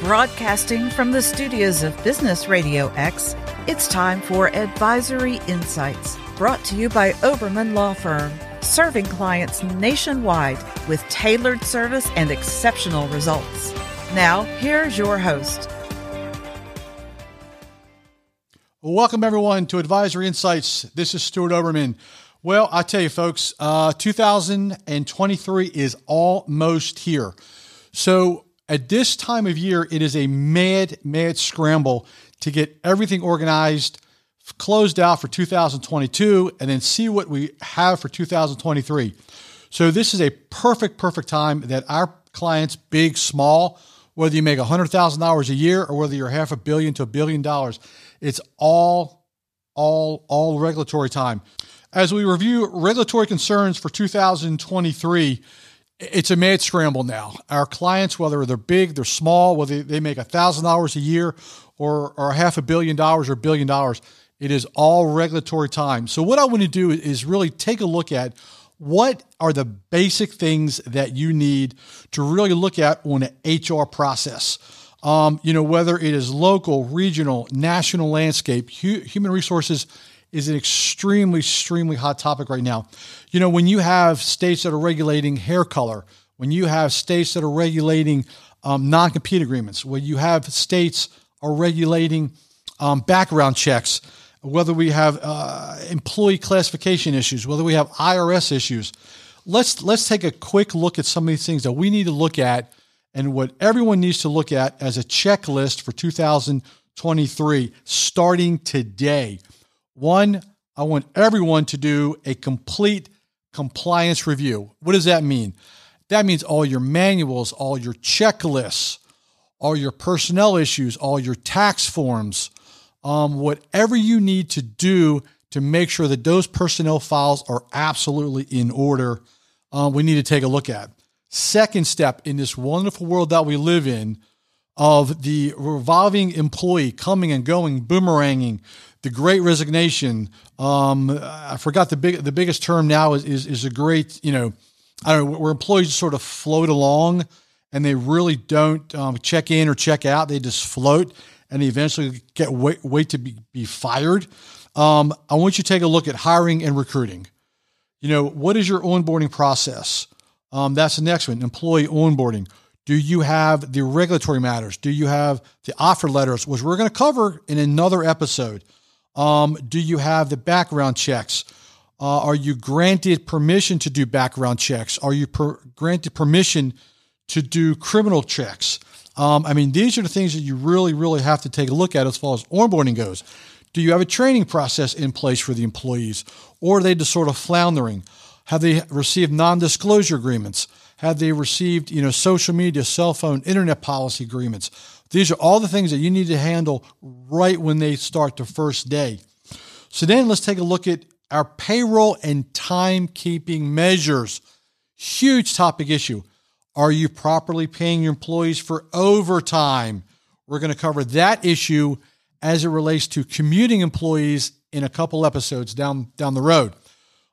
Broadcasting from the studios of Business Radio X, it's time for Advisory Insights, brought to you by Oberman Law Firm, serving clients nationwide with tailored service and exceptional results. Now, here's your host. Welcome, everyone, to Advisory Insights. This is Stuart Oberman. Well, I tell you, folks, uh, 2023 is almost here. So, at this time of year, it is a mad, mad scramble to get everything organized, closed out for 2022, and then see what we have for 2023. So, this is a perfect, perfect time that our clients, big, small, whether you make $100,000 a year or whether you're half a billion to a billion dollars, it's all, all, all regulatory time. As we review regulatory concerns for 2023, it's a mad scramble now. Our clients, whether they're big, they're small, whether they make $1,000 a year or, or half a billion dollars or a billion dollars, it is all regulatory time. So, what I want to do is really take a look at what are the basic things that you need to really look at on an HR process. Um, you know, whether it is local, regional, national landscape, hu- human resources is an extremely, extremely hot topic right now. You know, when you have states that are regulating hair color, when you have states that are regulating um, non compete agreements, when you have states are regulating um, background checks, whether we have uh, employee classification issues, whether we have IRS issues, let's let's take a quick look at some of these things that we need to look at and what everyone needs to look at as a checklist for 2023 starting today. One, I want everyone to do a complete compliance review. What does that mean? That means all your manuals, all your checklists, all your personnel issues, all your tax forms, um, whatever you need to do to make sure that those personnel files are absolutely in order, uh, we need to take a look at. Second step in this wonderful world that we live in of the revolving employee coming and going, boomeranging, the Great Resignation. Um, I forgot the big the biggest term now is, is is a great you know I don't know where employees sort of float along and they really don't um, check in or check out. They just float and they eventually get wait, wait to be, be fired. Um, I want you to take a look at hiring and recruiting. You know, what is your onboarding process? Um, that's the next one employee onboarding. Do you have the regulatory matters? Do you have the offer letters, which we're going to cover in another episode? Um, do you have the background checks? Uh, are you granted permission to do background checks? Are you per- granted permission to do criminal checks? Um, I mean, these are the things that you really, really have to take a look at as far as onboarding goes. Do you have a training process in place for the employees, or are they just sort of floundering? Have they received non-disclosure agreements? Have they received, you know, social media, cell phone, internet policy agreements? These are all the things that you need to handle right when they start the first day. So then let's take a look at our payroll and timekeeping measures. Huge topic issue. Are you properly paying your employees for overtime? We're going to cover that issue as it relates to commuting employees in a couple episodes down down the road.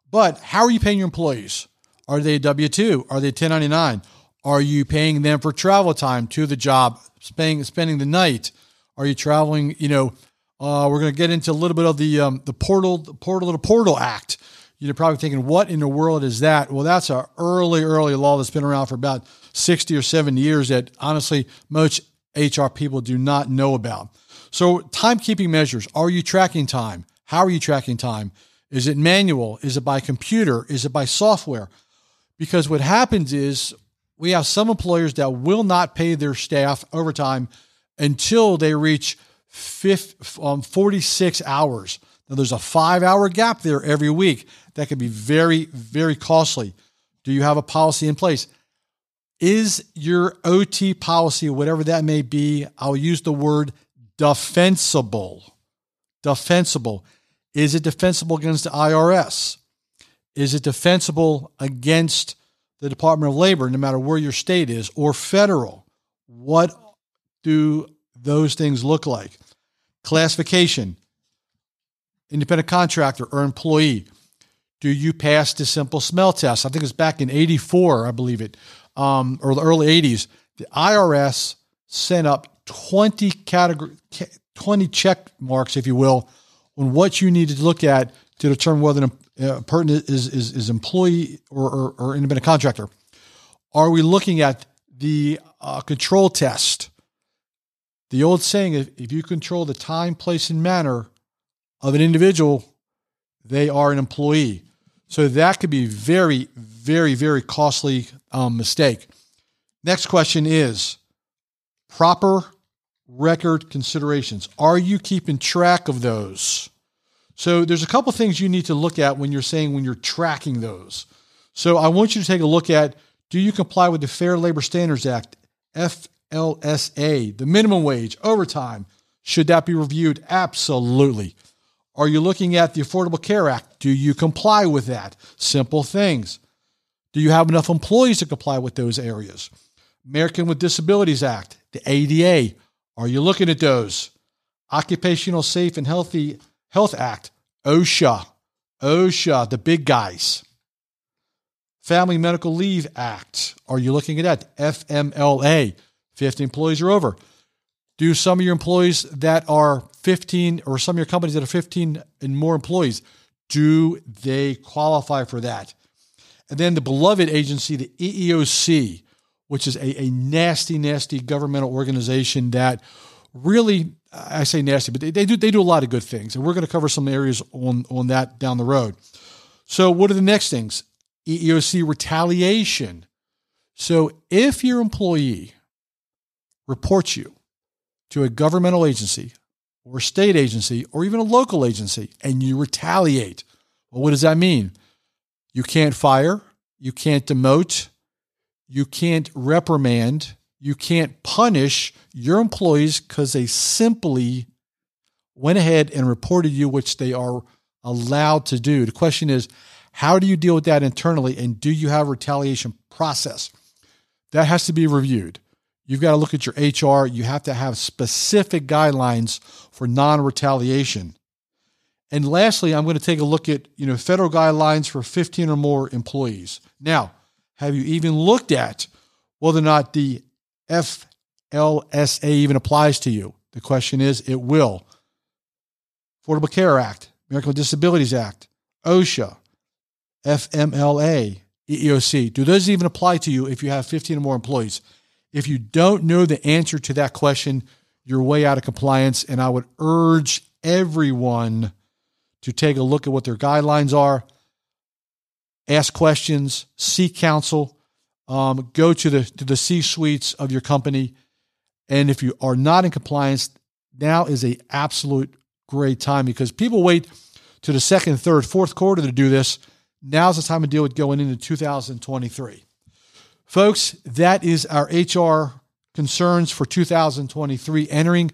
But how are you paying your employees? Are they W 2? Are they 1099? Are you paying them for travel time to the job, spending, spending the night? Are you traveling? You know, uh, we're going to get into a little bit of the um, the portal the portal to portal act. You're probably thinking, what in the world is that? Well, that's a early early law that's been around for about 60 or 70 years that honestly most HR people do not know about. So, timekeeping measures. Are you tracking time? How are you tracking time? Is it manual? Is it by computer? Is it by software? Because what happens is we have some employers that will not pay their staff overtime until they reach 50, um, 46 hours. Now, there's a five hour gap there every week that can be very, very costly. Do you have a policy in place? Is your OT policy, whatever that may be, I'll use the word defensible. Defensible. Is it defensible against the IRS? Is it defensible against the Department of Labor, no matter where your state is, or federal? What do those things look like? Classification, independent contractor or employee. Do you pass the simple smell test? I think it was back in 84, I believe it, um, or the early 80s. The IRS sent up 20 category, 20 check marks, if you will, on what you needed to look at to determine whether a person is, is, is employee or, or, or, independent contractor. Are we looking at the uh, control test? The old saying, if, if you control the time, place, and manner of an individual, they are an employee. So that could be very, very, very costly um, mistake. Next question is proper record considerations. Are you keeping track of those? So there's a couple things you need to look at when you're saying when you're tracking those. So I want you to take a look at do you comply with the Fair Labor Standards Act, FLSA, the minimum wage, overtime? Should that be reviewed? Absolutely. Are you looking at the Affordable Care Act? Do you comply with that? Simple things. Do you have enough employees to comply with those areas? American with Disabilities Act, the ADA, are you looking at those? Occupational Safe and Healthy Health Act, OSHA, OSHA, the big guys. Family Medical Leave Act, are you looking at that? FMLA, 50 employees or over. Do some of your employees that are 15 or some of your companies that are 15 and more employees, do they qualify for that? And then the beloved agency, the EEOC, which is a, a nasty, nasty governmental organization that really, I say nasty, but they, they, do they do a lot of good things, and we're going to cover some areas on on that down the road. So, what are the next things? EEOC retaliation. So, if your employee reports you to a governmental agency or state agency or even a local agency and you retaliate, well, what does that mean? You can't fire, you can't demote, you can't reprimand, you can't punish your employees because they simply went ahead and reported you, which they are allowed to do. The question is, how do you deal with that internally and do you have a retaliation process? That has to be reviewed. You've got to look at your HR. You have to have specific guidelines for non retaliation. And lastly, I'm going to take a look at you know federal guidelines for 15 or more employees. Now, have you even looked at whether or not the FLSA even applies to you? The question is, it will. Affordable Care Act, American Disabilities Act, OSHA, FMLA, EEOC. Do those even apply to you if you have 15 or more employees? If you don't know the answer to that question, you're way out of compliance. And I would urge everyone to take a look at what their guidelines are ask questions, seek counsel, um, go to the to the C suites of your company, and if you are not in compliance, now is a absolute great time because people wait to the second, third, fourth quarter to do this. Now's the time to deal with going into 2023. Folks, that is our HR concerns for 2023 entering.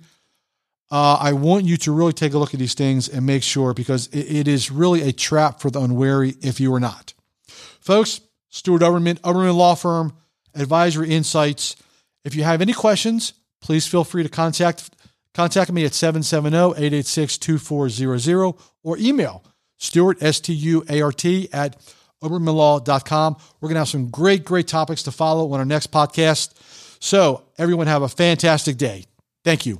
Uh, I want you to really take a look at these things and make sure because it, it is really a trap for the unwary if you are not. Folks, Stuart Oberman, Oberman Law Firm, Advisory Insights. If you have any questions, please feel free to contact contact me at 770-886-2400 or email Stuart, S-T-U-A-R-T, at obermanlaw.com. We're going to have some great, great topics to follow on our next podcast. So everyone have a fantastic day. Thank you.